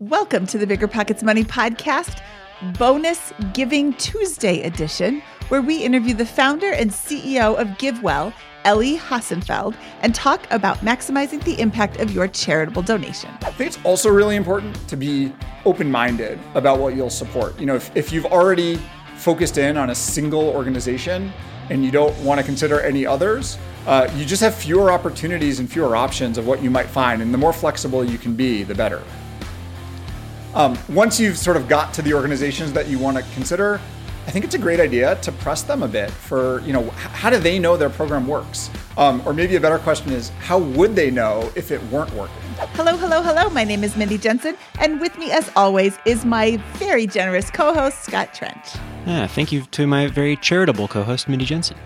Welcome to the Bigger Pockets Money Podcast, bonus Giving Tuesday edition, where we interview the founder and CEO of GiveWell, Elie Hassenfeld, and talk about maximizing the impact of your charitable donation. I think it's also really important to be open minded about what you'll support. You know, if, if you've already focused in on a single organization and you don't want to consider any others, uh, you just have fewer opportunities and fewer options of what you might find. And the more flexible you can be, the better. Um, once you've sort of got to the organizations that you want to consider, I think it's a great idea to press them a bit for, you know, how do they know their program works? Um, or maybe a better question is, how would they know if it weren't working? Hello, hello, hello. My name is Mindy Jensen, and with me, as always, is my very generous co host, Scott Trench. Yeah, thank you to my very charitable co host, Mindy Jensen.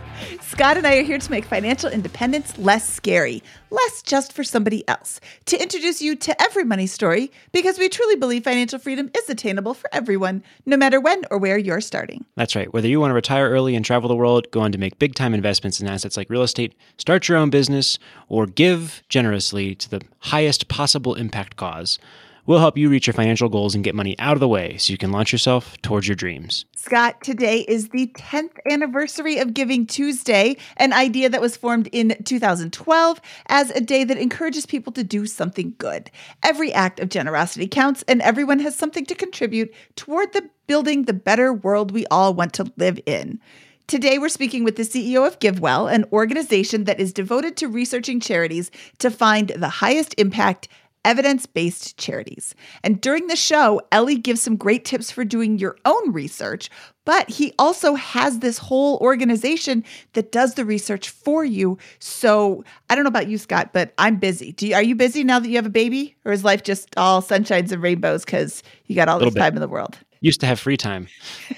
Scott and I are here to make financial independence less scary, less just for somebody else, to introduce you to every money story because we truly believe financial freedom is attainable for everyone, no matter when or where you're starting. That's right. Whether you want to retire early and travel the world, go on to make big time investments in assets like real estate, start your own business, or give generously to the highest possible impact cause. We'll help you reach your financial goals and get money out of the way so you can launch yourself towards your dreams. Scott, today is the 10th anniversary of Giving Tuesday, an idea that was formed in 2012 as a day that encourages people to do something good. Every act of generosity counts, and everyone has something to contribute toward the building the better world we all want to live in. Today, we're speaking with the CEO of GiveWell, an organization that is devoted to researching charities to find the highest impact evidence based charities. And during the show, Elie gives some great tips for doing your own research, but he also has this whole organization that does the research for you. So I don't know about you, Scott, but I'm busy. You, are you busy now that you have a baby, or is life just all sunshines and rainbows because you got all this bit. time in the world? Used to have free time.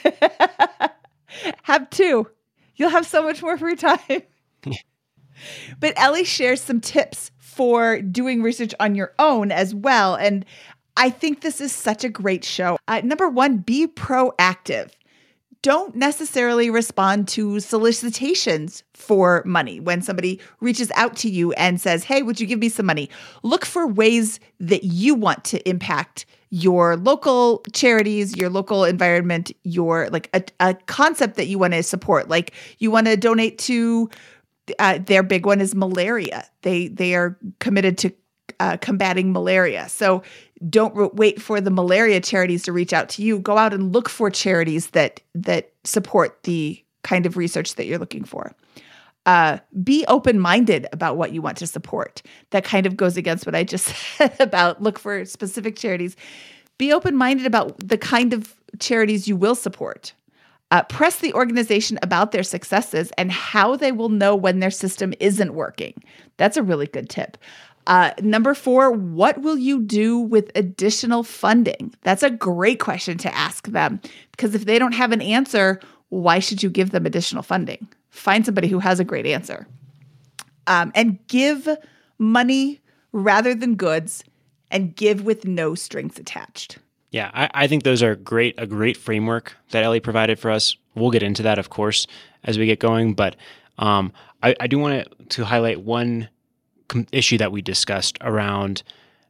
have two. You'll have so much more free time. but Elie shares some tips for doing research on your own as well. And I think this is such a great show. Uh, number one, be proactive. Don't necessarily respond to solicitations for money when somebody reaches out to you and says, Hey, would you give me some money? Look for ways that you want to impact your local charities, your local environment, your like a, a concept that you want to support. Like you want to donate to uh, their big one is malaria. They they are committed to uh, combating malaria. So don't re- wait for the malaria charities to reach out to you. Go out and look for charities that that support the kind of research that you're looking for. Uh, be open minded about what you want to support. That kind of goes against what I just said about look for specific charities. Be open minded about the kind of charities you will support. Uh, press the organization about their successes and how they will know when their system isn't working. That's a really good tip. Uh, number four, what will you do with additional funding? That's a great question to ask them because if they don't have an answer, why should you give them additional funding? Find somebody who has a great answer. Um, and give money rather than goods and give with no strings attached. Yeah, I, I, think those are great a great framework that Elie provided for us. We'll get into that, of course, as we get going. But um, I, I, do want to highlight one issue that we discussed around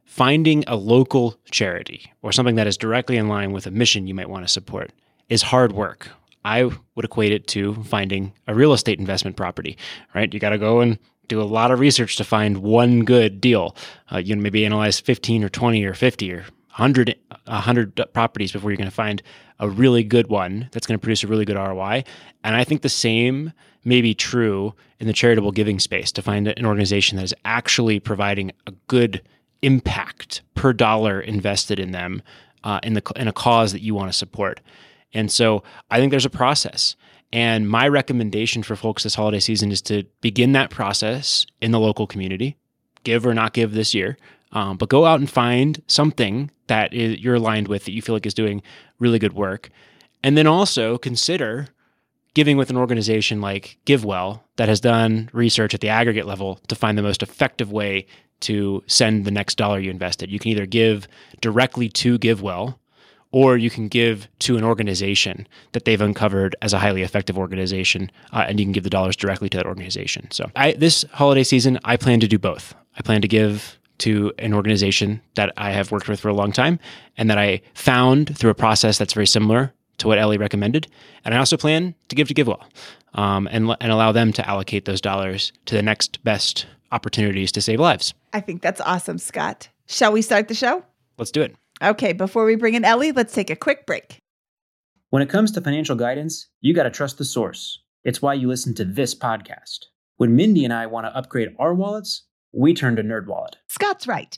finding a local charity or something that is directly in line with a mission you might want to support is hard work. I would equate it to finding a real estate investment property, right? You got to go and do a lot of research to find one good deal. Uh, you maybe analyze 15 or 20 or 50 or 100, 100 properties before you're going to find a really good one that's going to produce a really good ROI. And I think the same may be true in the charitable giving space to find an organization that is actually providing a good impact per dollar invested in them uh, in the in a cause that you want to support. And so I think there's a process. And my recommendation for folks this holiday season is to begin that process in the local community, give or not give this year, um, but go out and find something that is, you're aligned with that you feel like is doing really good work. And then also consider giving with an organization like GiveWell that has done research at the aggregate level to find the most effective way to send the next dollar you invested. You can either give directly to GiveWell or you can give to an organization that they've uncovered as a highly effective organization, uh, and you can give the dollars directly to that organization. So, I, this holiday season, I plan to do both. I plan to give to an organization that I have worked with for a long time and that I found through a process that's very similar to what Elie recommended. And I also plan to give to GiveWell um, and, and allow them to allocate those dollars to the next best opportunities to save lives. I think that's awesome, Scott. Shall we start the show? Let's do it. Okay, before we bring in Elie, let's take a quick break. When it comes to financial guidance, you got to trust the source. It's why you listen to this podcast. When Mindy and I want to upgrade our wallets, we turn to NerdWallet. Scott's right.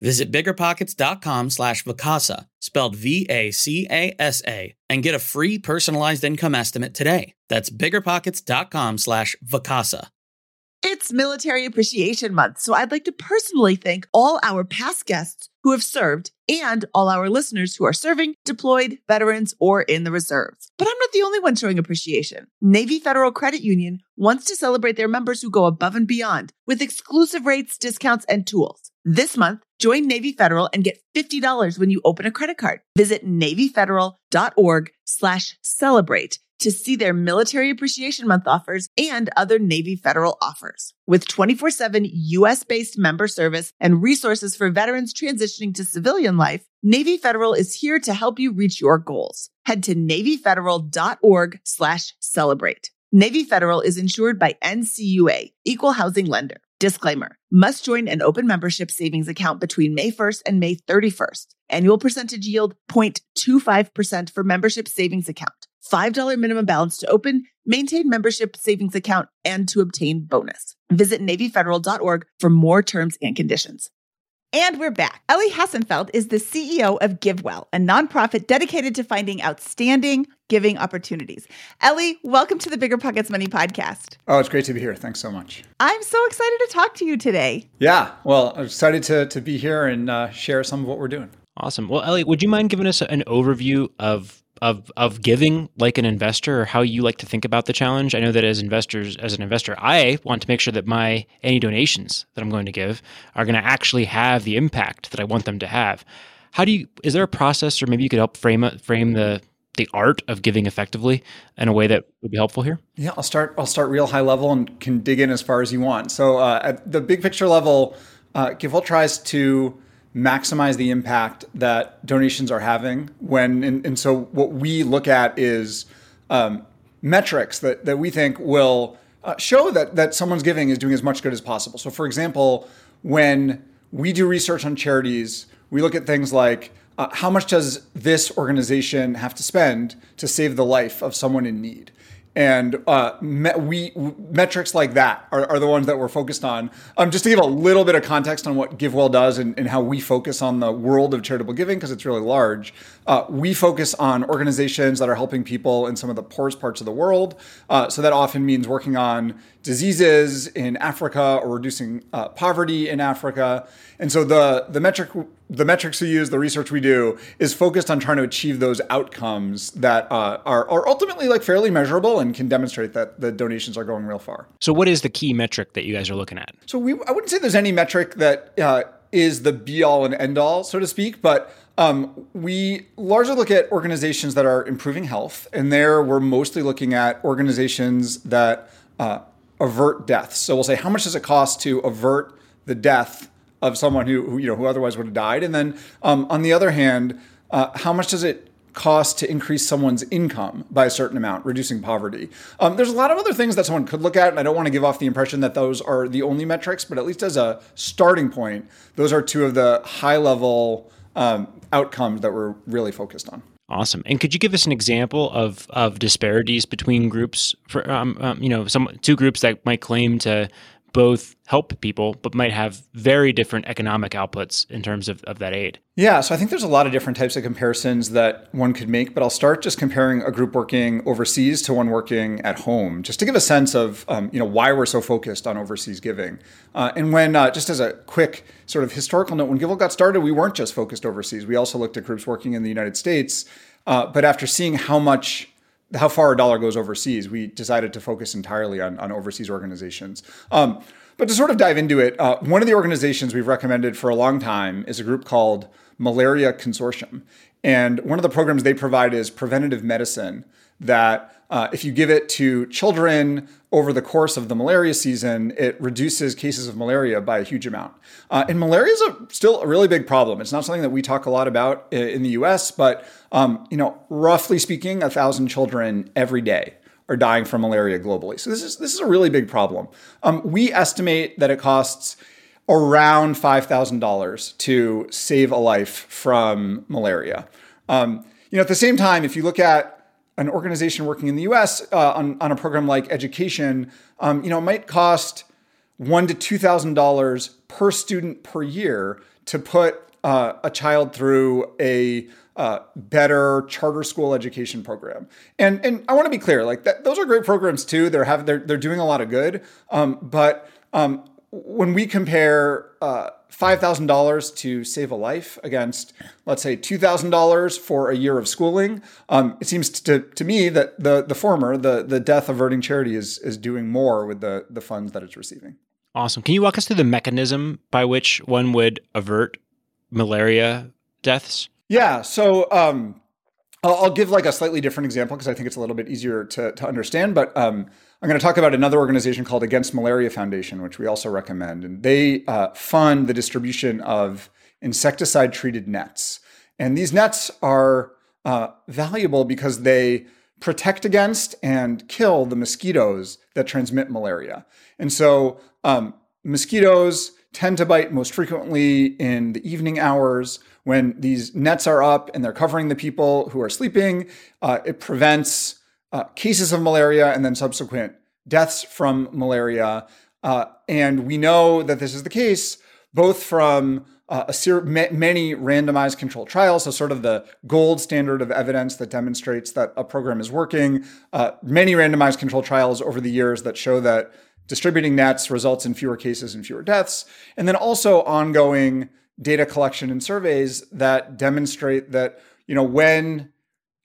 Visit biggerpockets.com slash Vacasa, spelled V-A-C-A-S-A, and get a free personalized income estimate today. That's biggerpockets.com slash Vacasa. It's Military Appreciation Month, so I'd like to personally thank all our past guests who have served and all our listeners who are serving, deployed, veterans, or in the reserves. But I'm not the only one showing appreciation. Navy Federal Credit Union wants to celebrate their members who go above and beyond with exclusive rates, discounts, and tools. This month, join Navy Federal and get $50 when you open a credit card. Visit NavyFederal.org slash celebrate to see their Military Appreciation Month offers and other Navy Federal offers. With 24 7 US based member service and resources for veterans transitioning to civilian life, Navy Federal is here to help you reach your goals. Head to NavyFederal.org slash celebrate. Navy Federal is insured by NCUA, Equal Housing Lender. Disclaimer must join an open membership savings account between May 1st and May 31st. Annual percentage yield 0.25% for membership savings account. $5 minimum balance to open, maintain membership savings account, and to obtain bonus. Visit NavyFederal.org for more terms and conditions. And we're back. Elie Hassenfeld is the CEO of GiveWell, a nonprofit dedicated to finding outstanding giving opportunities. Elie, welcome to the Bigger Pockets Money podcast. Oh, it's great to be here. Thanks so much. I'm so excited to talk to you today. Yeah, well, I'm excited to, to be here and uh, share some of what we're doing. Awesome. Well, Elie, would you mind giving us an overview of of of giving like an investor or how you like to think about the challenge? I know that as investors as an investor, I want to make sure that my any donations that I'm going to give are going to actually have the impact that I want them to have. How do you is there a process or maybe you could help frame frame the the art of giving effectively in a way that would be helpful here? Yeah, I'll start. I'll start real high level and can dig in as far as you want. So uh, at the big picture level, uh, tries to maximize the impact that donations are having when and, and so what we look at is um, metrics that, that we think will uh, show that that someone's giving is doing as much good as possible. So for example when we do research on charities we look at things like uh, how much does this organization have to spend to save the life of someone in need and uh, me- we metrics like that are, are, the ones that we're focused on. Um, just to give a little bit of context on what GiveWell does and, and how we focus on the world of charitable giving because it's really large. Uh, we focus on organizations that are helping people in some of the poorest parts of the world. Uh, so that often means working on diseases in Africa or reducing uh, poverty in Africa. And so the the metric the metrics we use, the research we do, is focused on trying to achieve those outcomes that uh, are are ultimately like fairly measurable and can demonstrate that the donations are going real far. So, what is the key metric that you guys are looking at? So, we I wouldn't say there's any metric that uh, is the be all and end all, so to speak, but um, we largely look at organizations that are improving health, and there we're mostly looking at organizations that uh, avert deaths. So we'll say, how much does it cost to avert the death of someone who, who you know who otherwise would have died? And then um, on the other hand, uh, how much does it cost to increase someone's income by a certain amount, reducing poverty. Um, there's a lot of other things that someone could look at, and I don't want to give off the impression that those are the only metrics, but at least as a starting point, those are two of the high level um, outcomes that we're really focused on. Awesome. And could you give us an example of of disparities between groups for um, um, you know some two groups that might claim to both help people but might have very different economic outputs in terms of, of that aid? Yeah, so I think there's a lot of different types of comparisons that one could make, but I'll start just comparing a group working overseas to one working at home, just to give a sense of um, you know why we're so focused on overseas giving. Uh, and when uh, just as a quick sort of historical note, when GiveWell got started, we weren't just focused overseas. We also looked at groups working in the United States. Uh, but after seeing how much how far a dollar goes overseas, we decided to focus entirely on, on overseas organizations. Um, but to sort of dive into it, uh, one of the organizations we've recommended for a long time is a group called Malaria Consortium. And one of the programs they provide is preventative medicine that uh, if you give it to children over the course of the malaria season, it reduces cases of malaria by a huge amount. Uh, and malaria is a, still a really big problem. It's not something that we talk a lot about in the U.S., but um, you know, roughly speaking, a thousand children every day are dying from malaria globally. So this is this is a really big problem. Um, we estimate that it costs around five thousand dollars to save a life from malaria. Um, you know, at the same time, if you look at an organization working in the U.S. Uh, on, on a program like education, um, you know, it might cost one to two thousand dollars per student per year to put uh, a child through a uh, better charter school education program. And and I want to be clear, like that, those are great programs too. They're having they're they're doing a lot of good. Um, but um, when we compare uh, $5,000 to save a life against, let's say, $2,000 for a year of schooling, um, it seems to, to me that the, the former, the, the death averting charity, is, is doing more with the, the funds that it's receiving. Awesome. Can you walk us through the mechanism by which one would avert malaria deaths? Yeah. So um, I'll, I'll, give like a slightly different example because I think it's a little bit easier to, to understand. But um, I'm going to talk about another organization called Against Malaria Foundation, which we also recommend. And they uh, fund the distribution of insecticide treated nets. And these nets are uh, valuable because they protect against and kill the mosquitoes that transmit malaria. And so um, mosquitoes tend to bite most frequently in the evening hours when these nets are up and they're covering the people who are sleeping. Uh, it prevents uh, cases of malaria and then subsequent deaths from malaria. Uh, and we know that this is the case both from uh, ser- many randomized controlled trials, so sort of the gold standard of evidence that demonstrates that a program is working. Uh, many randomized controlled trials over the years that show that distributing nets results in fewer cases and fewer deaths. And then also ongoing data collection and surveys that demonstrate that you know when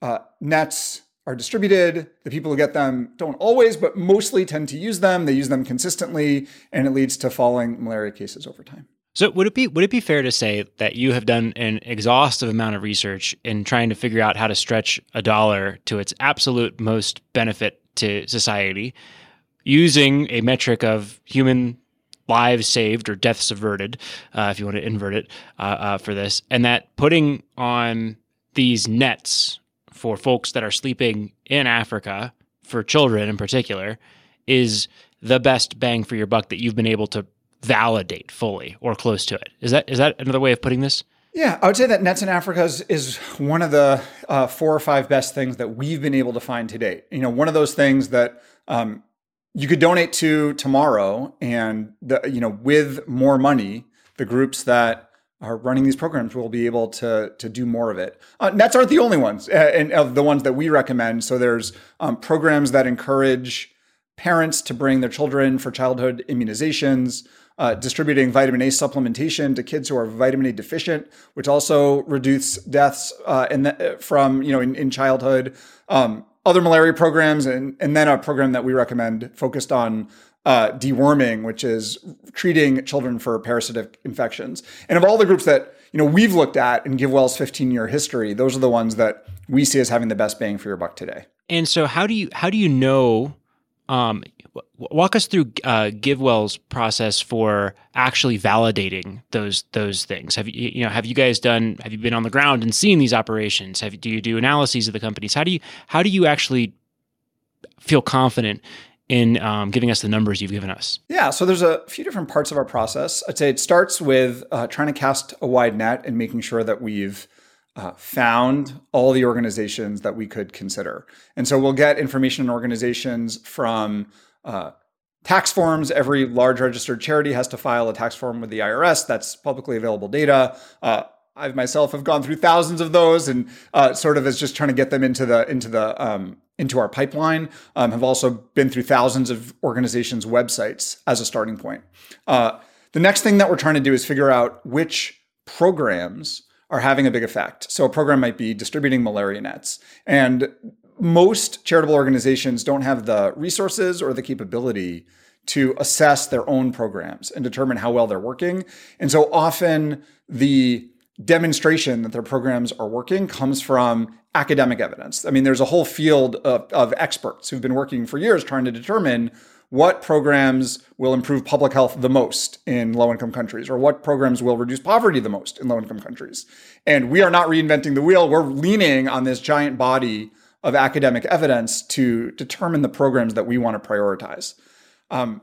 uh, nets are distributed. The people who get them don't always, but mostly tend to use them. They use them consistently, and it leads to falling malaria cases over time. So would it be would it be fair to say that you have done an exhaustive amount of research in trying to figure out how to stretch a dollar to its absolute most benefit to society using a metric of human lives saved or deaths averted, uh, if you want to invert it uh, uh, for this, and that putting on these nets for folks that are sleeping in Africa, for children in particular, is the best bang for your buck that you've been able to validate fully or close to it. Is that is that another way of putting this? Yeah, I would say that Nets in Africa is, is one of the uh, four or five best things that we've been able to find to date. You know, one of those things that um, you could donate to tomorrow, and the you know with more money, the groups that are running these programs will be able to to do more of it. Uh, nets aren't the only ones, uh, and of the ones that we recommend. So there's um, programs that encourage parents to bring their children for childhood immunizations. Uh, distributing vitamin A supplementation to kids who are vitamin A deficient, which also reduces deaths uh, in the, from you know in, in childhood. Um, other malaria programs, and and then a program that we recommend focused on uh, deworming, which is treating children for parasitic infections. And of all the groups that you know we've looked at in GiveWell's 15 year history, those are the ones that we see as having the best bang for your buck today. And so, how do you how do you know? Um, walk us through uh, GiveWell's process for actually validating those those things. Have you you know have you guys done? Have you been on the ground and seen these operations? Have do you do analyses of the companies? How do you how do you actually feel confident in um, giving us the numbers you've given us? Yeah, so there's a few different parts of our process. I'd say it starts with uh, trying to cast a wide net and making sure that we've uh, found all the organizations that we could consider. And so we'll get information on organizations from uh, tax forms. Every large registered charity has to file a tax form with the IRS. That's publicly available data. Uh, I myself have gone through thousands of those, and uh, sort of as just trying to get them into the into the um, into our pipeline. Um, have also been through thousands of organizations' websites as a starting point. Uh, the next thing that we're trying to do is figure out which programs are having a big effect. So a program might be distributing malaria nets. And most charitable organizations don't have the resources or the capability to assess their own programs and determine how well they're working. And so often the demonstration that their programs are working comes from academic evidence. I mean, there's a whole field of, of experts who've been working for years trying to determine what programs will improve public health the most in low income countries or what programs will reduce poverty the most in low income countries. And we are not reinventing the wheel. We're leaning on this giant body of academic evidence to determine the programs that we want to prioritize. Um,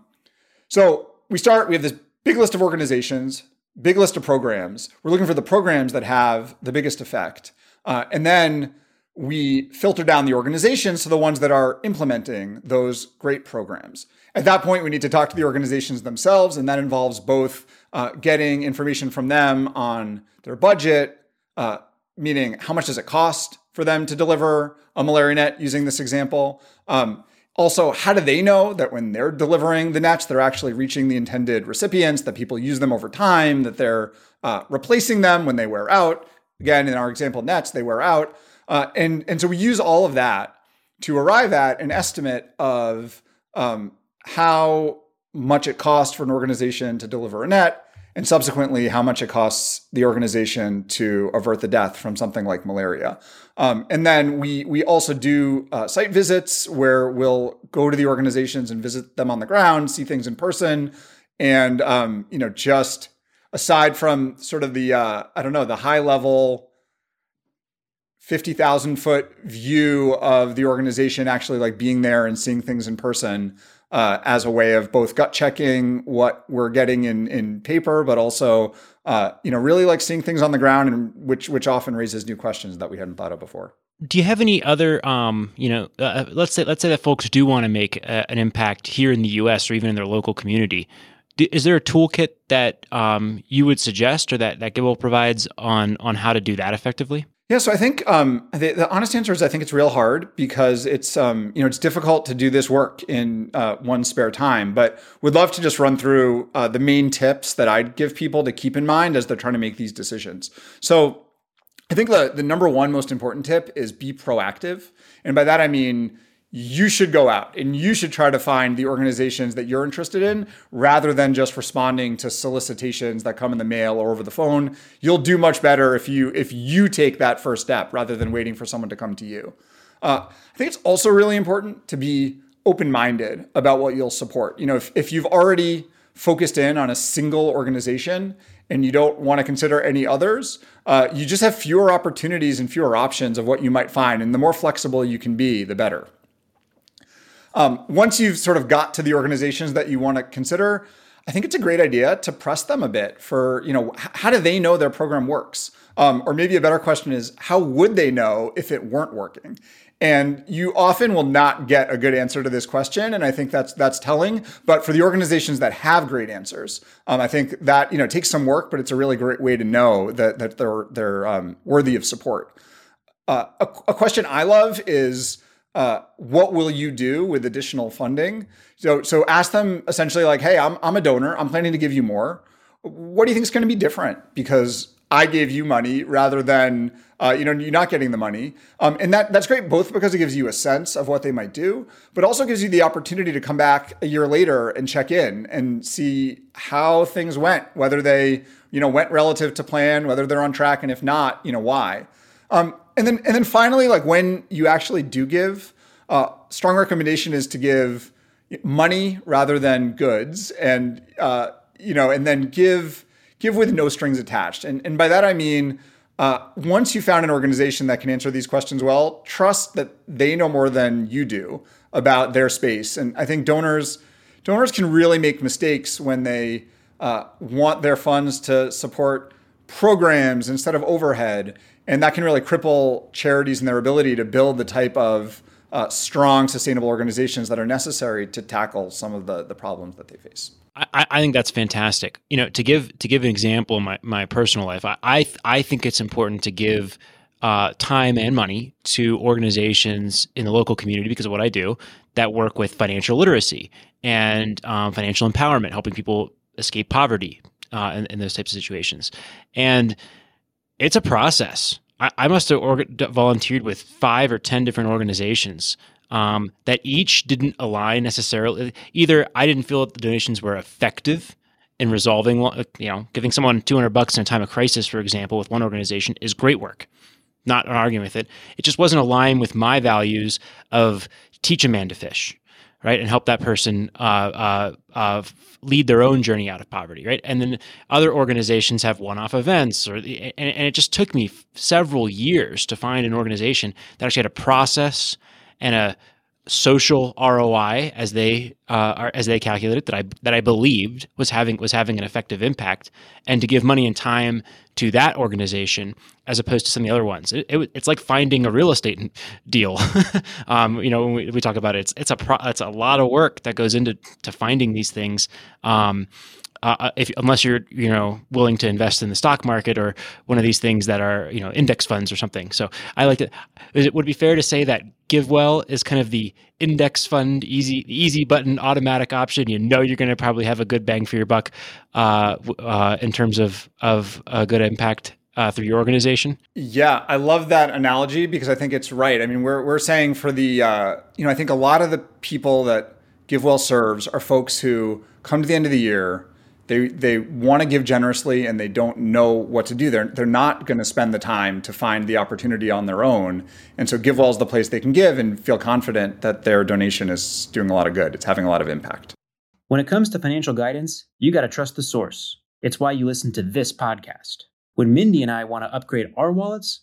so we start, we have this big list of organizations, big list of programs. We're looking for the programs that have the biggest effect. Uh, and then we filter down the organizations to the ones that are implementing those great programs. At that point, we need to talk to the organizations themselves, and that involves both uh, getting information from them on their budget, uh, meaning how much does it cost for them to deliver a malaria net using this example. Um, also, how do they know that when they're delivering the nets, they're actually reaching the intended recipients, that people use them over time, that they're uh, replacing them when they wear out? Again, in our example, nets, they wear out. Uh, and, and so we use all of that to arrive at an estimate of um, how much it costs for an organization to deliver a net, and subsequently how much it costs the organization to avert the death from something like malaria. Um, and then we we also do uh, site visits where we'll go to the organizations and visit them on the ground, see things in person, and um, you know just aside from sort of the uh, I don't know the high level 50,000 foot view of the organization actually like being there and seeing things in person uh, as a way of both gut checking what we're getting in in paper, but also uh, you know really like seeing things on the ground, and which which often raises new questions that we hadn't thought of before. Do you have any other, um, you know, uh, uh let's say let's say that folks do want to make a, an impact here in the U.S. or even in their local community? Is there a toolkit that um, you would suggest or that that GiveWell provides on on how to do that effectively? Yeah, so I think um, the, the, honest answer is I think it's real hard because it's um, you know it's difficult to do this work in uh, one spare time. But would love to just run through uh, the main tips that I'd give people to keep in mind as they're trying to make these decisions. So I think the the number one most important tip is be proactive, and by that I mean you should go out and you should try to find the organizations that you're interested in rather than just responding to solicitations that come in the mail or over the phone you'll do much better if you if you take that first step rather than waiting for someone to come to you uh, i think it's also really important to be open-minded about what you'll support you know if, if you've already focused in on a single organization and you don't want to consider any others, uh, you just have fewer opportunities and fewer options of what you might find. And the more flexible you can be, the better. Um, once you've sort of got to the organizations that you want to consider, I think it's a great idea to press them a bit for, you know, how do they know their program works? Um, or maybe a better question is, how would they know if it weren't working? And you often will not get a good answer to this question, and I think that's that's telling. But for the organizations that have great answers, um, I think that you know takes some work, but it's a really great way to know that that they're they're um, worthy of support. Uh, a, a question I love is uh, what will you do with additional funding? So, so ask them essentially like, hey, I'm, I'm a donor. I'm planning to give you more. What do you think is going to be different? Because I gave you money rather than uh, you know you're not getting the money, um, and that that's great both because it gives you a sense of what they might do, but also gives you the opportunity to come back a year later and check in and see how things went, whether they you know went relative to plan, whether they're on track, and if not, you know why. Um, and then and then finally, like when you actually do give, uh, strong recommendation is to give money rather than goods, and uh, you know, and then give give with no strings attached. And and by that I mean. Uh, once you found an organization that can answer these questions well, trust that they know more than you do about their space. And I think donors donors can really make mistakes when they uh, want their funds to support programs instead of overhead, and that can really cripple charities and their ability to build the type of uh, strong, sustainable organizations that are necessary to tackle some of the, the problems that they face. I, I, think that's fantastic. You know, to give to give an example in my, my personal life, I, I, I think it's important to give uh, time and money to organizations in the local community because of what I do that work with financial literacy and um, financial empowerment, helping people escape poverty uh, in, in, those types of situations. And it's a process. I, I must have orga- volunteered with five or 10 different organizations um, that each didn't align necessarily. Either I didn't feel that the donations were effective in resolving, you know, giving someone 200 bucks in a time of crisis, for example, with one organization is great work. Not arguing with it. It just wasn't aligned with my values of teach a man to fish right, and help that person uh, uh, uh, lead their own journey out of poverty, right? And then other organizations have one-off events, or and, and it just took me several years to find an organization that actually had a process and a social ROI as they uh, as they calculated that I that I believed was having was having an effective impact, and to give money and time to that organization as opposed to some of the other ones. It, it, it's like finding a real estate deal. um, you know, when we, we, talk about it, it's it's a pro, it's a lot of work that goes into to finding these things. Um, uh, uh, if unless you're you know willing to invest in the stock market or one of these things that are you know index funds or something. So I like to. It would be fair to say that GiveWell is kind of the index fund easy easy button automatic option. You know you're going to probably have a good bang for your buck uh, uh, in terms of of a good impact uh, through your organization? Yeah, I love that analogy because I think it's right. I mean, we're, we're saying for the, uh, you know, I think a lot of the people that GiveWell serves are folks who come to the end of the year they they want to give generously and they don't know what to do. They're they're not going to spend the time to find the opportunity on their own. And so GiveWell is the place they can give and feel confident that their donation is doing a lot of good. It's having a lot of impact. When it comes to financial guidance, you got to trust the source. It's why you listen to this podcast. When Mindy and I want to upgrade our wallets,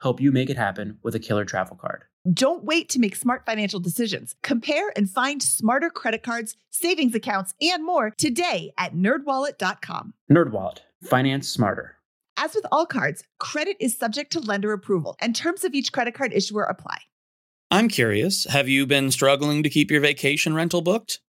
help you make it happen with a killer travel card. Don't wait to make smart financial decisions. Compare and find smarter credit cards, savings accounts, and more today at nerdwallet.com. NerdWallet, finance smarter. As with all cards, credit is subject to lender approval, and terms of each credit card issuer apply. I'm curious have you been struggling to keep your vacation rental booked?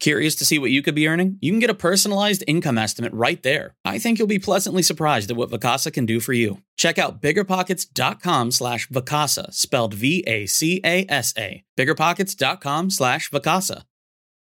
Curious to see what you could be earning? You can get a personalized income estimate right there. I think you'll be pleasantly surprised at what Vacasa can do for you. Check out biggerpockets.com slash Vacasa, spelled V-A-C-A-S-A. Biggerpockets.com slash Vacasa.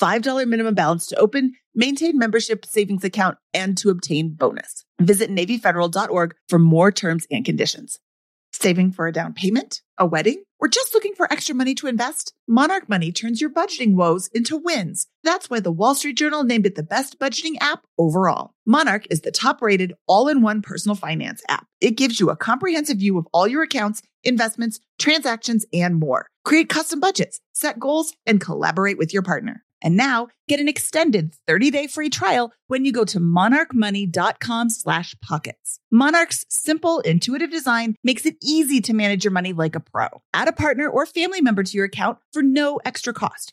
$5 minimum balance to open, maintain membership savings account, and to obtain bonus. Visit NavyFederal.org for more terms and conditions. Saving for a down payment, a wedding, or just looking for extra money to invest? Monarch Money turns your budgeting woes into wins. That's why the Wall Street Journal named it the best budgeting app overall. Monarch is the top rated all in one personal finance app. It gives you a comprehensive view of all your accounts, investments, transactions, and more. Create custom budgets, set goals, and collaborate with your partner. And now get an extended 30-day free trial when you go to monarchmoney.com slash pockets. Monarch's simple, intuitive design makes it easy to manage your money like a pro. Add a partner or family member to your account for no extra cost.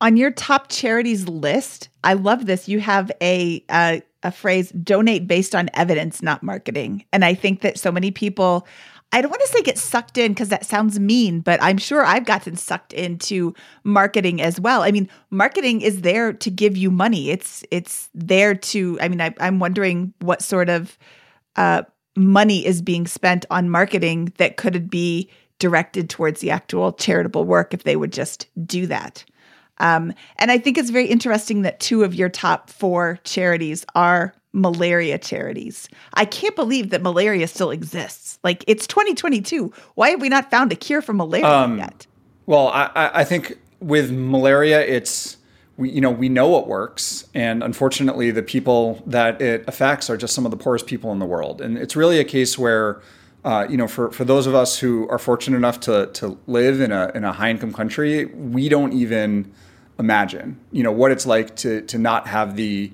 On your top charities list, I love this. You have a, a phrase donate based on evidence, not marketing. And I think that so many people, I don't want to say get sucked in because that sounds mean, but I'm sure I've gotten sucked into marketing as well. I mean, marketing is there to give you money. It's it's there to. I mean, I, am wondering what sort of uh, money is being spent on marketing that could be directed towards the actual charitable work if they would just do that. Um, and I think it's very interesting that two of your top four charities are malaria charities. I can't believe that malaria still exists. Like it's 2022. Why have we not found a cure for malaria um, yet? Well, I, I think with malaria, it's we you know we know it works, and unfortunately, the people that it affects are just some of the poorest people in the world, and it's really a case where. Uh, you know, for, for those of us who are fortunate enough to, to live in a, in a high income country, we don't even imagine. You know what it's like to to not have the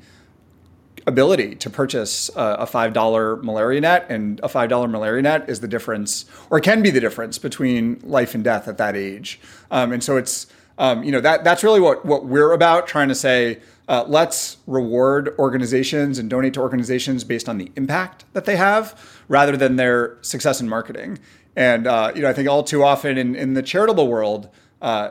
ability to purchase a, a five dollar malaria net, and a five dollar malaria net is the difference, or can be the difference between life and death at that age. Um, and so it's um, you know that that's really what what we're about, trying to say. Uh, let's reward organizations and donate to organizations based on the impact that they have rather than their success in marketing. And uh, you know, I think all too often in, in the charitable world, uh,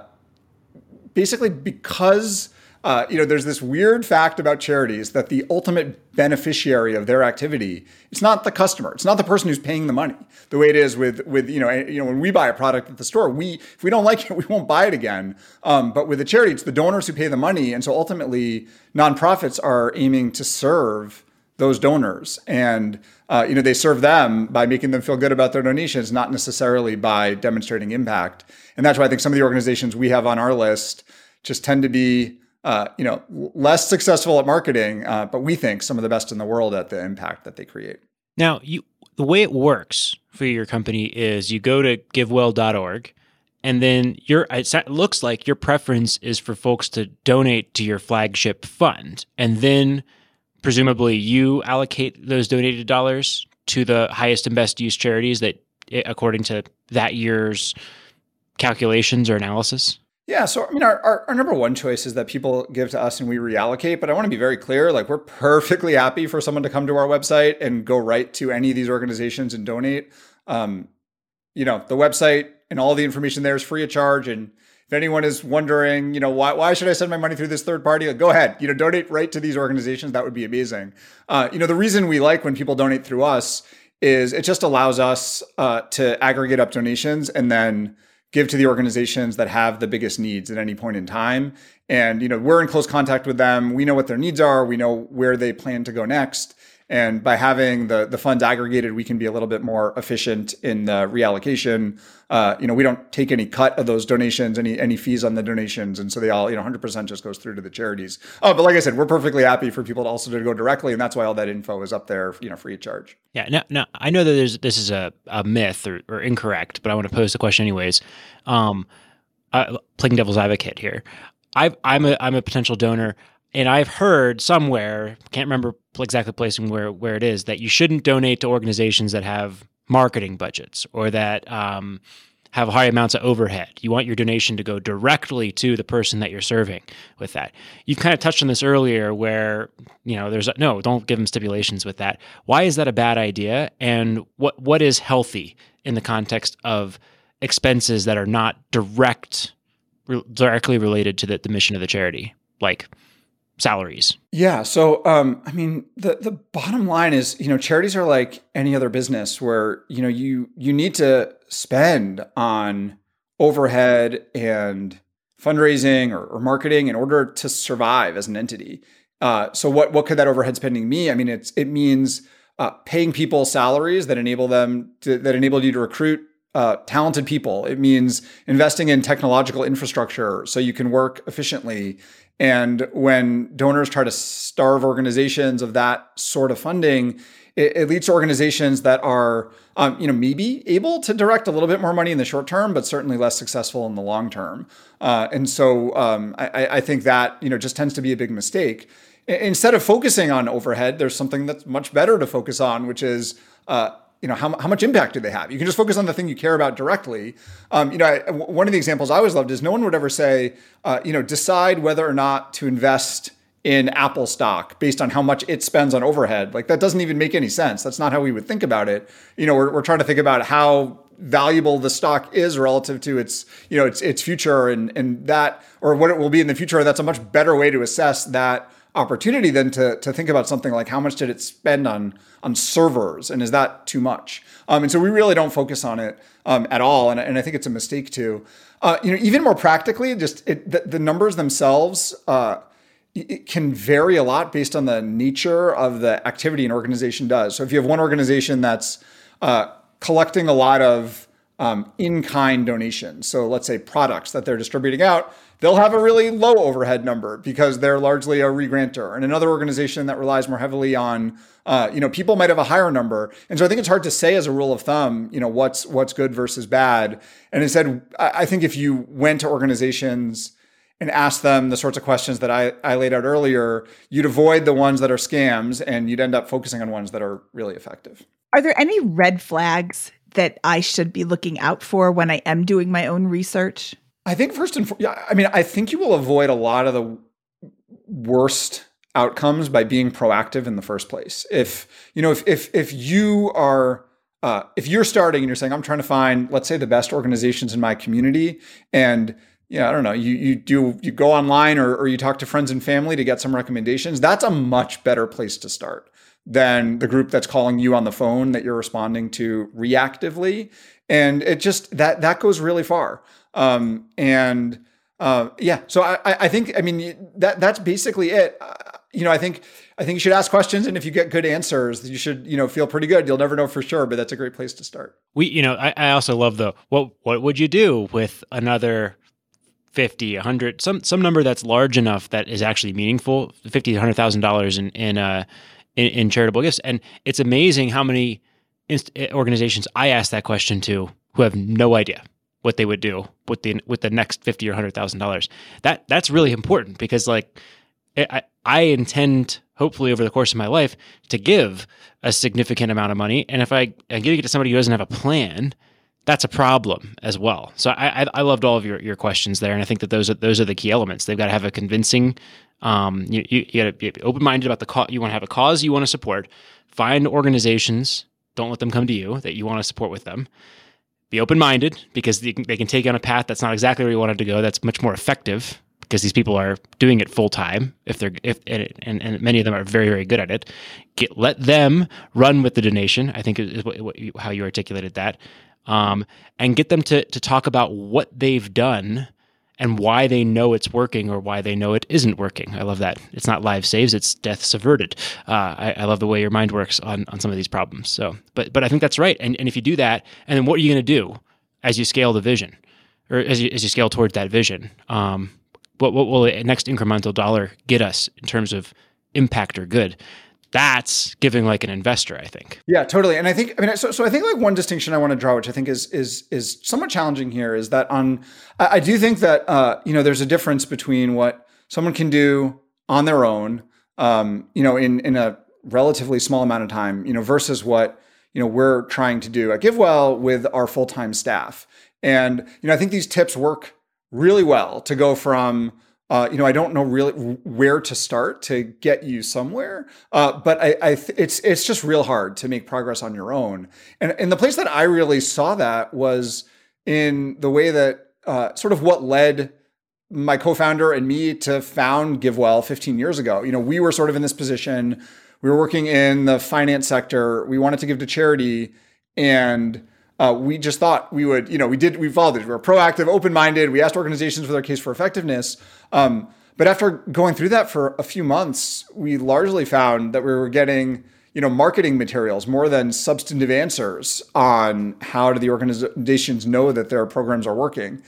basically because uh, you know there's this weird fact about charities that the ultimate beneficiary of their activity it's not the customer. It's not the person who's paying the money. The way it is with with you know you know when we buy a product at the store we if we don't like it we won't buy it again. Um, but with a charity it's the donors who pay the money. And so ultimately nonprofits are aiming to serve those donors. And uh, you know they serve them by making them feel good about their donations not necessarily by demonstrating impact. And that's why i think some of the organizations we have on our list just tend to be uh, you know less successful at marketing uh, but we think some of the best in the world at the impact that they create. Now you the way it works for your company is you go to givewell.org and then your it looks like your preference is for folks to donate to your flagship fund. And then presumably you allocate those donated dollars to the highest and best use charities that according to that year's calculations or analysis? Yeah so i mean our, our, our, number one choice is that people give to us and we reallocate but i want to be very clear like we're perfectly happy for someone to come to our website and go right to any of these organizations and donate. Um, you know the website and all the information there is free of charge and if anyone is wondering, you know, why, why should I send my money through this third party? Go ahead, you know, donate right to these organizations. That would be amazing. Uh, you know, the reason we like when people donate through us is it just allows us uh, to aggregate up donations and then give to the organizations that have the biggest needs at any point in time. And you know, we're in close contact with them. We know what their needs are. We know where they plan to go next. And by having the the funds aggregated, we can be a little bit more efficient in the reallocation. Uh, you know, we don't take any cut of those donations, any any fees on the donations, and so they all, you know, 100% just goes through to the charities. Oh, but like I said, we're perfectly happy for people to also to go directly, and that's why all that info is up there, you know, free of charge. Yeah. Now, now I know that there's this is a, a myth or, or incorrect, but I want to pose the question anyways. Um, uh, playing devil's advocate here. i I'm a I'm a potential donor and I've heard somewhere, can't remember exactly placing where where it is, that you shouldn't donate to organizations that have marketing budgets or that um, have high amounts of overhead. You want your donation to go directly to the person that you're serving with that. You've kind of touched on this earlier where, you know, there's no, don't give them stipulations with that. Why is that a bad idea? And what what is healthy in the context of expenses that are not direct re- directly related to the, the mission of the charity? Like salaries. Yeah. So, um, I mean, the the bottom line is, you know, charities are like any other business where you know you you need to spend on overhead and fundraising or, or marketing in order to survive as an entity. Uh, so, what what could that overhead spending mean? I mean, it's it means uh, paying people salaries that enable them to, that enable you to recruit uh, talented people. It means investing in technological infrastructure so you can work efficiently. And when donors try to starve organizations of that sort of funding, it, it leads to organizations that are, um, you know, maybe able to direct a little bit more money in the short term, but certainly less successful in the long term. Uh, and so um, I, I think that you know just tends to be a big mistake. Instead of focusing on overhead, there's something that's much better to focus on, which is uh, you know how, how much impact do they have? You can just focus on the thing you care about directly. Um, you know one of the examples i always loved is no one would ever say uh, you know decide whether or not to invest in apple stock based on how much it spends on overhead. Like that doesn't even make any sense. That's not how we would think about it. You know we're, we're trying to think about how valuable the stock is relative to its you know its its future and and that or what it will be in the future. That's a much better way to assess that opportunity then to, to think about something like how much did it spend on on servers and is that too much? Um, and so we really don't focus on it um, at all and, and I think it's a mistake too uh, you know even more practically just it, the, the, numbers themselves uh, it can vary a lot based on the nature of the activity an organization does. So if you have one organization that's uh, collecting a lot of um, in-kind donations so let's say products that they're distributing out they'll have a really low overhead number because they're largely a regrantor. And another organization that relies more heavily on, uh, you know, people might have a higher number. And so I think it's hard to say as a rule of thumb, you know, what's what's good versus bad. And instead, I think if you went to organizations and asked them the sorts of questions that I, I laid out earlier, you'd avoid the ones that are scams and you'd end up focusing on ones that are really effective. Are there any red flags that I should be looking out for when I am doing my own research? I think first and foremost, I mean, I think you will avoid a lot of the worst outcomes by being proactive in the first place. If you know, if if if you are uh, if you're starting and you're saying, I'm trying to find, let's say, the best organizations in my community, and yeah, I don't know, you you do you go online or, or you talk to friends and family to get some recommendations. That's a much better place to start than the group that's calling you on the phone that you're responding to reactively, and it just that that goes really far. Um, and uh, yeah, so I, I think I mean that that's basically it. Uh, you know, I think I think you should ask questions, and if you get good answers, you should you know feel pretty good. You'll never know for sure, but that's a great place to start. We, you know, I, I also love the what what would you do with another 50 100 some some number that's large enough that is actually meaningful 50 100000 dollars in in uh in, in, charitable gifts and it's amazing how many inst- organizations i ask that question to who have no idea what they would do with the with the next fifty or hundred thousand dollars. That that's really important because like I I intend hopefully over the course of my life to give a significant amount of money, and if I, I give it to somebody who doesn't have a plan, that's a problem as well. So I, I, loved all of your, your questions there, and I think that those are those are the key elements. They've got to have a convincing. Um, you, you, you got to be open minded about the cause. You want to have a cause you want to support. Find organizations. Don't let them come to you that you want to support with them be open minded because they can, they can take you on a path that's not exactly where you wanted to go. That's much more effective because these people are doing it full time. If they're if and, and many of them are very very good at it. Get let them run with the donation. I think is what, what how you articulated that, um, and get them to to talk about what they've done and why they know it's working or why they know it isn't working. I love that. It's not live saves; it's deaths averted. Uh, I, I, love the way your mind works on on some of these problems. So, but but I think that's right. And and if you do that, and then what are you going to do as you scale the vision, or as you as you scale towards that vision? Um, what what will the next incremental dollar get us in terms of impact or good? That's giving like an investor i think. Yeah totally. And i think i mean so, so i think like one distinction i want to draw which i think is is is somewhat challenging here is that on i, I do think that uh, you know there's a difference between what someone can do on their own um, you know in in a relatively small amount of time you know versus what you know we're trying to do at givewell with our full-time staff. And you know, I think these tips work really well to go from uh, you know, I don't know really where to start to get you somewhere, uh, but I, I th- it's it's just real hard to make progress on your own. And and the place that I really saw that was in the way that uh, sort of what led my co-founder and me to found GiveWell 15 years ago. You know, we were sort of in this position. We were working in the finance sector. We wanted to give to charity, and uh, we just thought we would. You know, we did. We followed it. We were proactive, open-minded. We asked organizations for their case for effectiveness. Um, but after going through that for a few months, we largely found that we were getting you know marketing materials more than substantive answers on how do the organizations know that their programs are working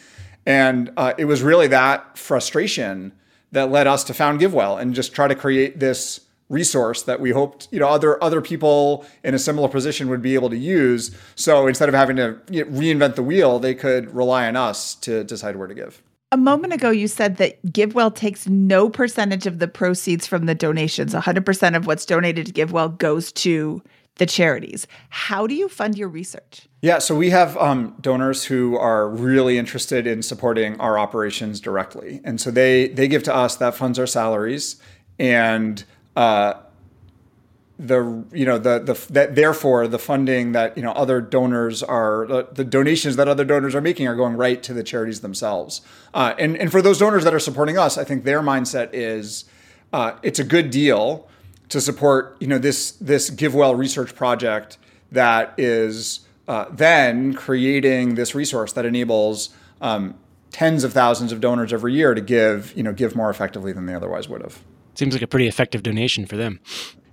and uh, it was really that frustration that led us to found GiveWell and just try to create this resource that we hoped you know other other people in a similar position would be able to use. So instead of having to reinvent the wheel, they could rely on us to decide where to give. A moment ago, you said that GiveWell takes no percentage of the proceeds from the donations. 100% of what's donated to GiveWell goes to the charities. How do you fund your research? Yeah, so we have um, donors who are really interested in supporting our operations directly, and so they they give to us that funds our salaries, and uh, the you know the the that therefore the funding that you know other donors are the, the donations that other donors are making are going right to the charities themselves, uh, and and for those donors that are supporting us, I think their mindset is uh, it's a good deal to support you know this this GiveWell research project that is uh, then creating this resource that enables um, tens of thousands of donors every year to give you know give more effectively than they otherwise would have. Seems like a pretty effective donation for them.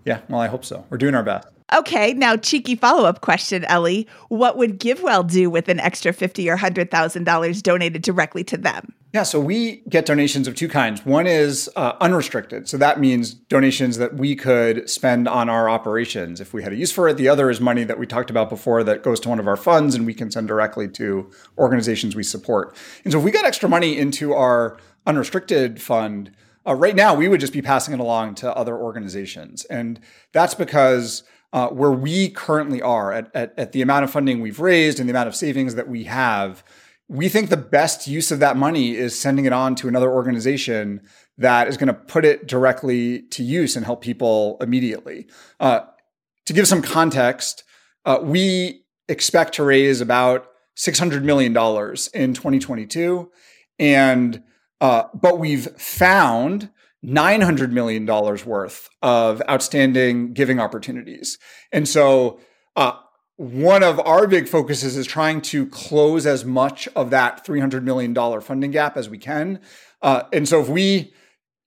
Yeah, well, I hope so. We're doing our best. Okay, now cheeky follow-up question, Elie. What would GiveWell do with an extra fifty or hundred thousand dollars donated directly to them? Yeah, so we get donations of two kinds. One is uh, unrestricted. So that means donations that we could spend on our operations if we had a use for it. The other is money that we talked about before that goes to one of our funds and we can send directly to organizations we support. And so if we got extra money into our unrestricted fund, uh, right now we would just be passing it along to other organizations. And that's because uh, where we currently are at, at, at the amount of funding we've raised and the amount of savings that we have, we think the best use of that money is sending it on to another organization that is going to put it directly to use and help people immediately. Uh, to give some context, uh, we expect to raise about $600 million in 2022. And, uh, but we've found $900 million worth of outstanding giving opportunities. And so, uh, one of our big focuses is trying to close as much of that $300 million funding gap as we can. Uh, and so if we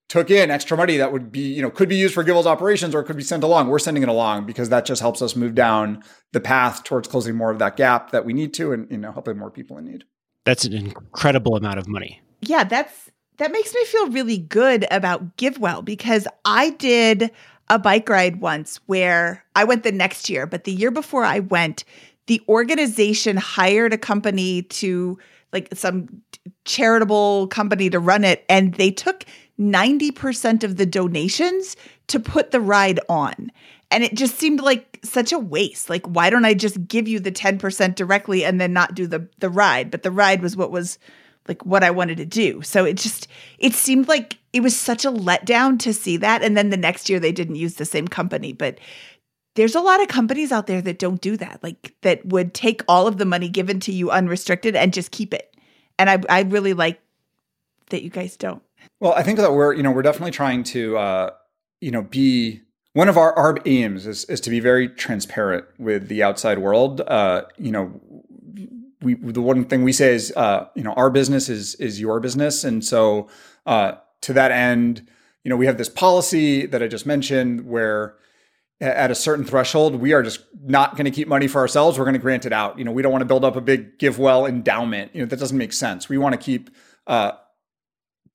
took in extra money that would be, you know, could be used for GiveWell's operations or could be sent along, we're sending it along because that just helps us move down the path towards closing more of that gap that we need to and, you know, helping more people in need. That's an incredible amount of money. Yeah, that's that makes me feel really good about GiveWell because I did a bike ride once where I went the next year, but the year before I went, the organization hired a company to like some charitable company to run it and they took 90% of the donations to put the ride on. And it just seemed like such a waste. Like why don't I just give you the 10% directly and then not do the the ride? But the ride was what was like what I wanted to do. So it just it seemed like it was such a letdown to see that and then the next year they didn't use the same company, but there's a lot of companies out there that don't do that. Like that would take all of the money given to you unrestricted and just keep it. And I I really like that you guys don't. Well, I think that we're, you know, we're definitely trying to uh, you know, be one of our, our aims is, is to be very transparent with the outside world. Uh, you know, we the one thing we say is uh, you know our business is is your business, and so uh, to that end, you know we have this policy that I just mentioned where at a certain threshold, we are just not going to keep money for ourselves. We're going to grant it out. You know, we don't want to build up a big GiveWell endowment. You know, that doesn't make sense. We want to keep uh,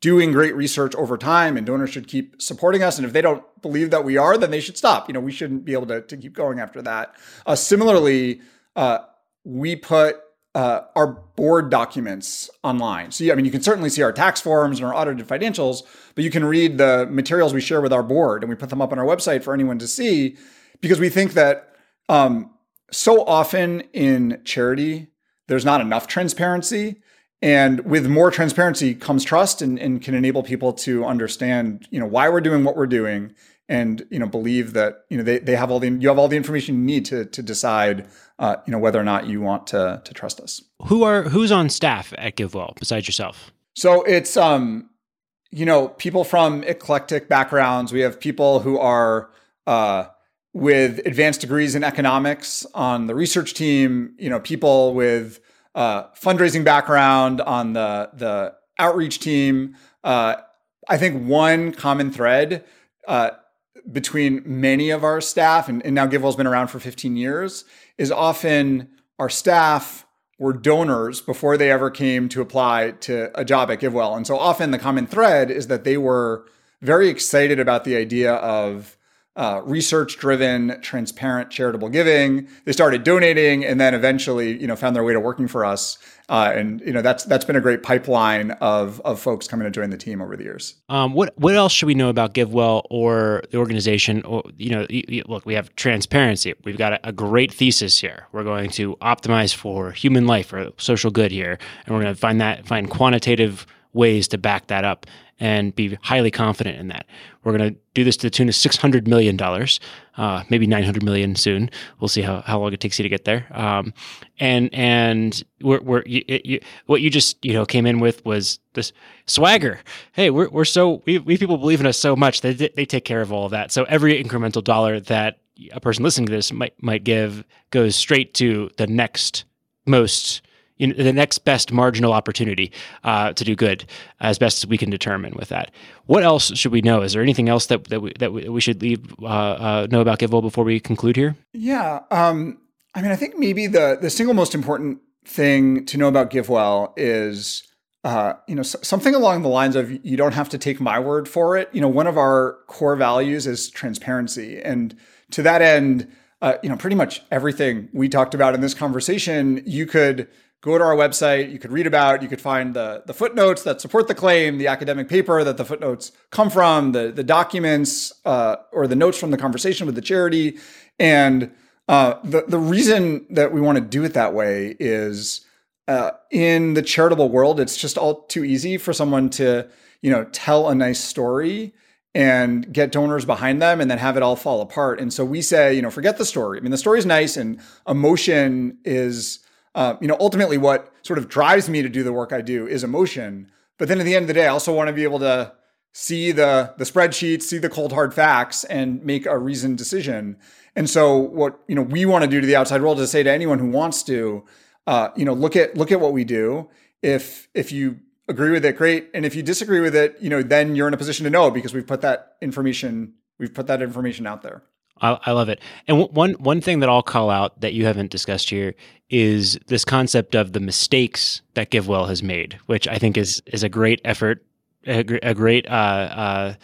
doing great research over time, and donors should keep supporting us. And if they don't believe that we are, then they should stop. You know, we shouldn't be able to, to keep going after that. Uh, similarly, uh, we put uh, our board documents online. So, yeah, I mean, you can certainly see our tax forms and our audited financials, but you can read the materials we share with our board and we put them up on our website for anyone to see because we think that um, so often in charity, there's not enough transparency. And with more transparency comes trust and, and can enable people to understand, you know, why we're doing what we're doing and, you know, believe that, you know, they, they have all the, you have all the information you need to, to decide, uh, you know, whether or not you want to, to trust us. Who are, who's on staff at GiveWell besides yourself? So it's, um, you know, people from eclectic backgrounds. We have people who are, uh, with advanced degrees in economics on the research team, you know, people with uh, fundraising background on the the outreach team. Uh, I think one common thread uh, between many of our staff, and, and now GiveWell's been around for 15 years, is often our staff were donors before they ever came to apply to a job at GiveWell. And so often the common thread is that they were very excited about the idea of uh, research driven, transparent charitable giving. They started donating and then eventually, you know, found their way to working for us. Uh, and you know that's that's been a great pipeline of of folks coming to join the team over the years. Um, what what else should we know about GiveWell or the organization? Or you know, you, you, look, we have transparency. We've got a, a, great thesis here. We're going to optimize for human life or social good here, and we're going to find that find quantitative ways to back that up and be highly confident in that. We're going to do this to the tune of $600 million, uh, maybe $900 million soon. We'll see how, how long it takes you to get there. Um, and, and we're, we're, you, you, what you just, you know, came in with was this swagger. Hey, we're, we're so, we, we people believe in us so much that they, they take care of all of that. So every incremental dollar that a person listening to this might, might give goes straight to the next most the next best marginal opportunity uh, to do good as best as we can determine with that. What else should we know? Is there anything else that that we, that we should leave uh, uh, know about GiveWell before we conclude here? Yeah, um, I mean, I think maybe the the single most important thing to know about GiveWell is. Uh, you know, something along the lines of you don't have to take my word for it. You know, one of our core values is transparency, and to that end, uh, you know, pretty much everything we talked about in this conversation, you could go to our website. You could read about. You could find the the footnotes that support the claim, the academic paper that the footnotes come from, the the documents uh, or the notes from the conversation with the charity. And uh, the the reason that we want to do it that way is uh, in the charitable world, it's just all too easy for someone to you know tell a nice story and get donors behind them and then have it all fall apart. And so we say, you know, forget the story. I mean, the story is nice and emotion is uh, you know, ultimately what sort of drives me to do the work I do is emotion. But then at the end of the day, I also want to be able to see the the spreadsheets, see the cold hard facts, and make a reasoned decision. And so, what you know we want to do to the outside world is say to anyone who wants to, uh, you know, look at look at what we do. If if you agree with it, great. And if you disagree with it, you know, then you're in a position to know because we've put that information we've put that information out there. I, I love it. And w- one one thing that I'll call out that you haven't discussed here is this concept of the mistakes that GiveWell has made, which I think is is a great effort, a, a great uh, uh,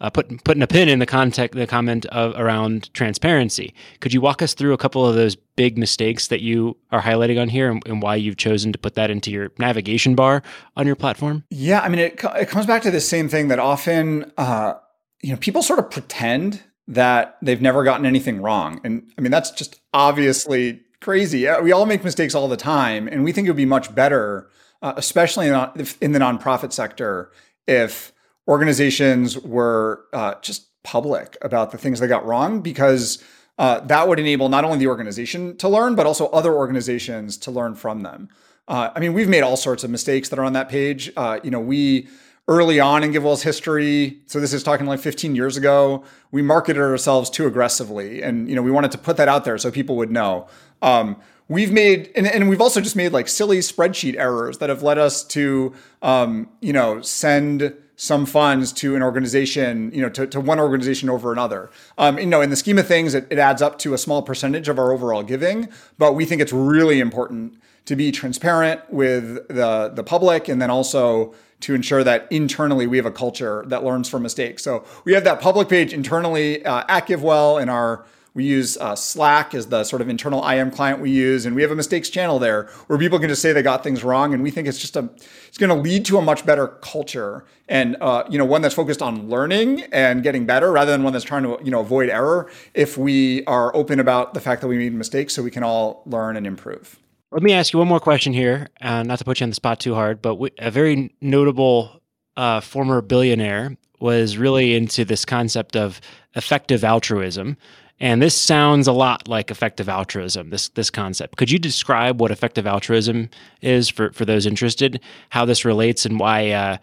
uh, put, putting a pin in the context, the comment of around transparency. Could you walk us through a couple of those big mistakes that you are highlighting on here, and, and why you've chosen to put that into your navigation bar on your platform? Yeah, I mean, it it comes back to the same thing that often, uh, you know, people sort of pretend that they've never gotten anything wrong. And I mean, that's just obviously crazy. We all make mistakes all the time. And we think it would be much better, uh, especially in, in, the nonprofit sector, if organizations were uh, just public about the things they got wrong, because uh, that would enable not only the organization to learn, but also other organizations to learn from them. Uh, I mean, we've made all sorts of mistakes that are on that page. Uh, you know, we early on in GiveWell's history, so this is talking like 15 years ago, we marketed ourselves too aggressively. And, you know, we wanted to put that out there so people would know. Um, we've made, and, and, we've also just made like silly spreadsheet errors that have led us to, um, you know, send some funds to an organization, you know, to, to one organization over another. Um, you know, in the scheme of things, it, it adds up to a small percentage of our overall giving, but we think it's really important to be transparent with the the public and then also to ensure that internally we have a culture that learns from mistakes. So we have that public page internally uh, at GiveWell in our we use uh, Slack as the sort of internal IM client we use, and we have a mistakes channel there where people can just say they got things wrong, and we think it's just a it's going to lead to a much better culture, and uh, you know one that's focused on learning and getting better rather than one that's trying to you know avoid error. If we are open about the fact that we made mistakes, so we can all learn and improve. Let me ask you one more question here, uh, not to put you on the spot too hard, but we, a very notable uh, former billionaire was really into this concept of effective altruism. And this sounds a lot like effective altruism, this this concept. Could you describe what effective altruism is for, for those interested, how this relates and why uh,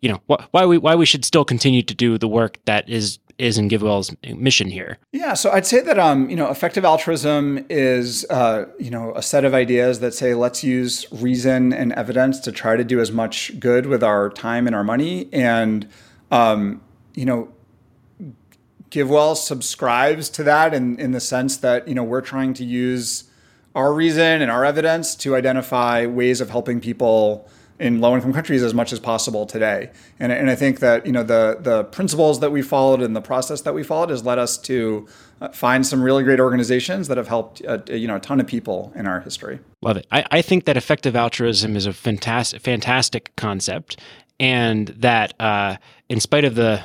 you know, wh- why we why we should still continue to do the work that is is in GiveWell's mission here? Yeah, so I'd say that um, you know, effective altruism is uh, you know a set of ideas that say let's use reason and evidence to try to do as much good with our time and our money, and um, you know, GiveWell subscribes to that in in the sense that you know we're trying to use our reason and our evidence to identify ways of helping people in low income countries as much as possible today. And, and I think that you know the the principles that we followed and the process that we followed has led us to uh, find some really great organizations that have helped uh, you know a ton of people in our history. Love it. I, I think that effective altruism is a fantastic fantastic concept, and that uh, in spite of the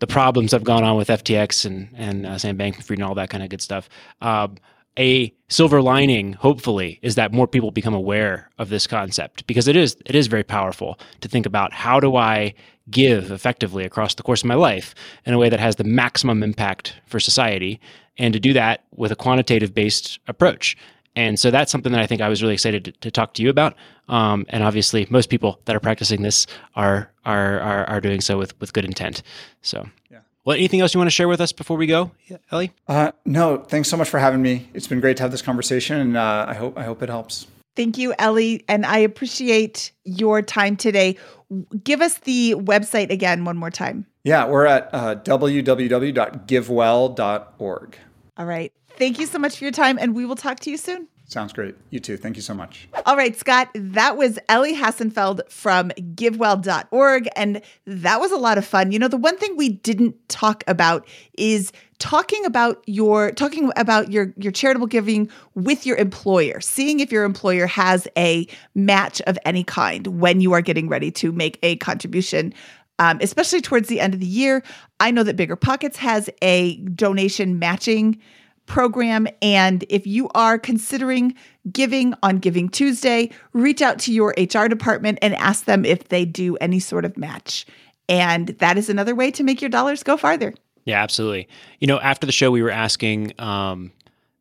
the problems that have gone on with FTX and and uh, Sam Bankman-Fried and all that kind of good stuff. Um, a silver lining hopefully is that more people become aware of this concept because it is it is very powerful to think about how do I give effectively across the course of my life in a way that has the maximum impact for society and to do that with a quantitative based approach and so that's something that I think I was really excited to, to talk to you about. Um, and obviously, most people that are practicing this are are are, are doing so with with good intent. So. Well, anything else you want to share with us before we go, Elie? Uh, no, thanks so much for having me. It's been great to have this conversation, and uh, I hope I hope it helps. Thank you, Elie, and I appreciate your time today. Give us the website again one more time. Yeah, we're at uh, www.givewell.org. All right. Thank you so much for your time, and we will talk to you soon. Sounds great. You too. Thank you so much. All right, Scott, that was Elie Hassenfeld from givewell.org. And that was a lot of fun. You know, the one thing we didn't talk about is talking about your talking about your your charitable giving with your employer seeing if your employer has a match of any kind when you are getting ready to make a contribution um, especially towards the end of the year i know that bigger pockets has a donation matching program. And if you are considering giving on Giving Tuesday, reach out to your HR department and ask them if they do any sort of match. And that is another way to make your dollars go farther. Yeah, absolutely. You know, after the show, we were asking um,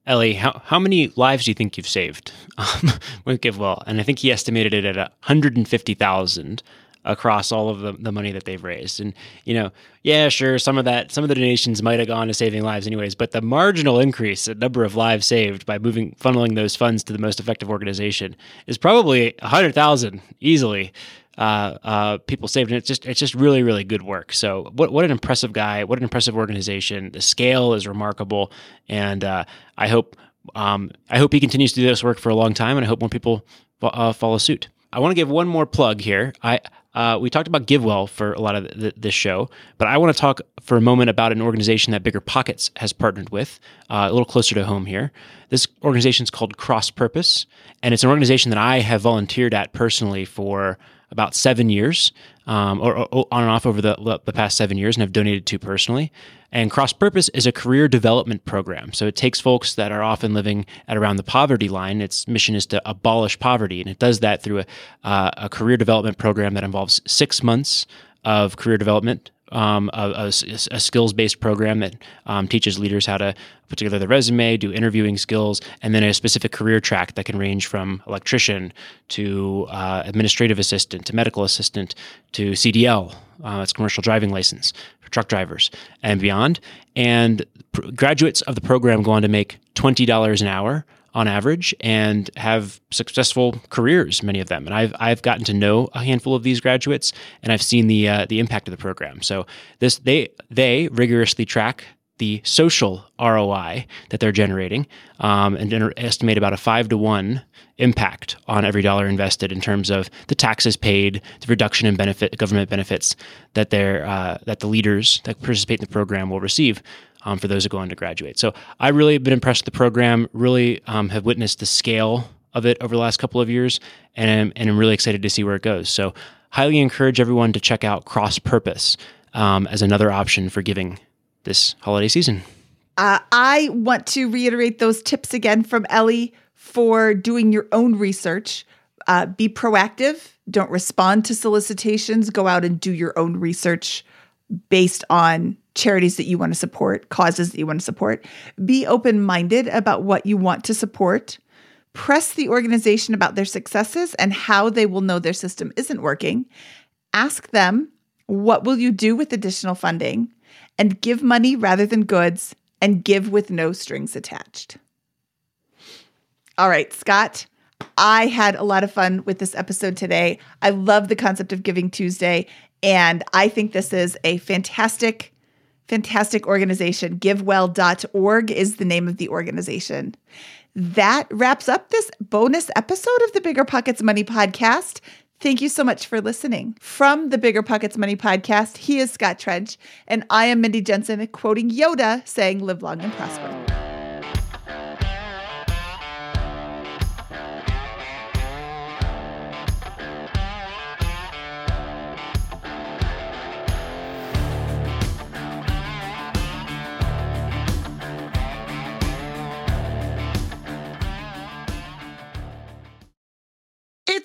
Elie, how, how many lives do you think you've saved um, with GiveWell? And I think he estimated it at 150,000 across all of the, the money that they've raised. And, you know, yeah, sure, some of that, some of the donations might have gone to saving lives anyways, but the marginal increase the number of lives saved by moving, funneling those funds to the most effective organization is probably a hundred thousand easily. Uh, uh, people saved, and it's just it's just really really good work. So what what an impressive guy! What an impressive organization! The scale is remarkable, and uh, I hope um, I hope he continues to do this work for a long time, and I hope more people uh, follow suit. I want to give one more plug here. I uh, we talked about GiveWell for a lot of the, this show, but I want to talk for a moment about an organization that Bigger Pockets has partnered with, uh, a little closer to home here. This organization is called Cross Purpose, and it's an organization that I have volunteered at personally for about seven years, um, or, or, on and off over the, the past seven years, and have donated to personally. And Cross Purpose is a career development program. So it takes folks that are often living at around the poverty line. Its mission is to abolish poverty, and it does that through a, uh, a career development program that involves six months of career development um, a, a, a skills based program that um, teaches leaders how to put together their resume, do interviewing skills, and then a specific career track that can range from electrician to uh, administrative assistant to medical assistant to CDL, uh, that's commercial driving license for truck drivers and beyond. And pr- graduates of the program go on to make $20 an hour on average and have successful careers, many of them. And I've, I've gotten to know a handful of these graduates and I've seen the, uh, the impact of the program. So this, they, they rigorously track the social ROI that they're generating um, and gener- estimate about a five to one impact on every dollar invested in terms of the taxes paid, the reduction in benefit government benefits that they're uh, that the leaders that participate in the program will receive um, for those who go on to graduate. So I really have been impressed with the program. Really um, have witnessed the scale of it over the last couple of years, and and I'm really excited to see where it goes. So highly encourage everyone to check out Cross Purpose um, as another option for giving this holiday season. Uh, I want to reiterate those tips again from Elie for doing your own research. Uh, be proactive. Don't respond to solicitations. Go out and do your own research based on charities that you want to support, causes that you want to support. Be open minded about what you want to support. Press the organization about their successes and how they will know their system isn't working. Ask them, what will you do with additional funding? And give money rather than goods and give with no strings attached. All right, Scott, I had a lot of fun with this episode today. I love the concept of Giving Tuesday, and I think this is a fantastic, fantastic organization. GiveWell.org is the name of the organization. That wraps up this bonus episode of the Bigger Pockets Money Podcast. Thank you so much for listening. From the Bigger Pockets Money Podcast, he is Scott Trench, and I am Mindy Jensen, quoting Yoda saying, Live long and prosper.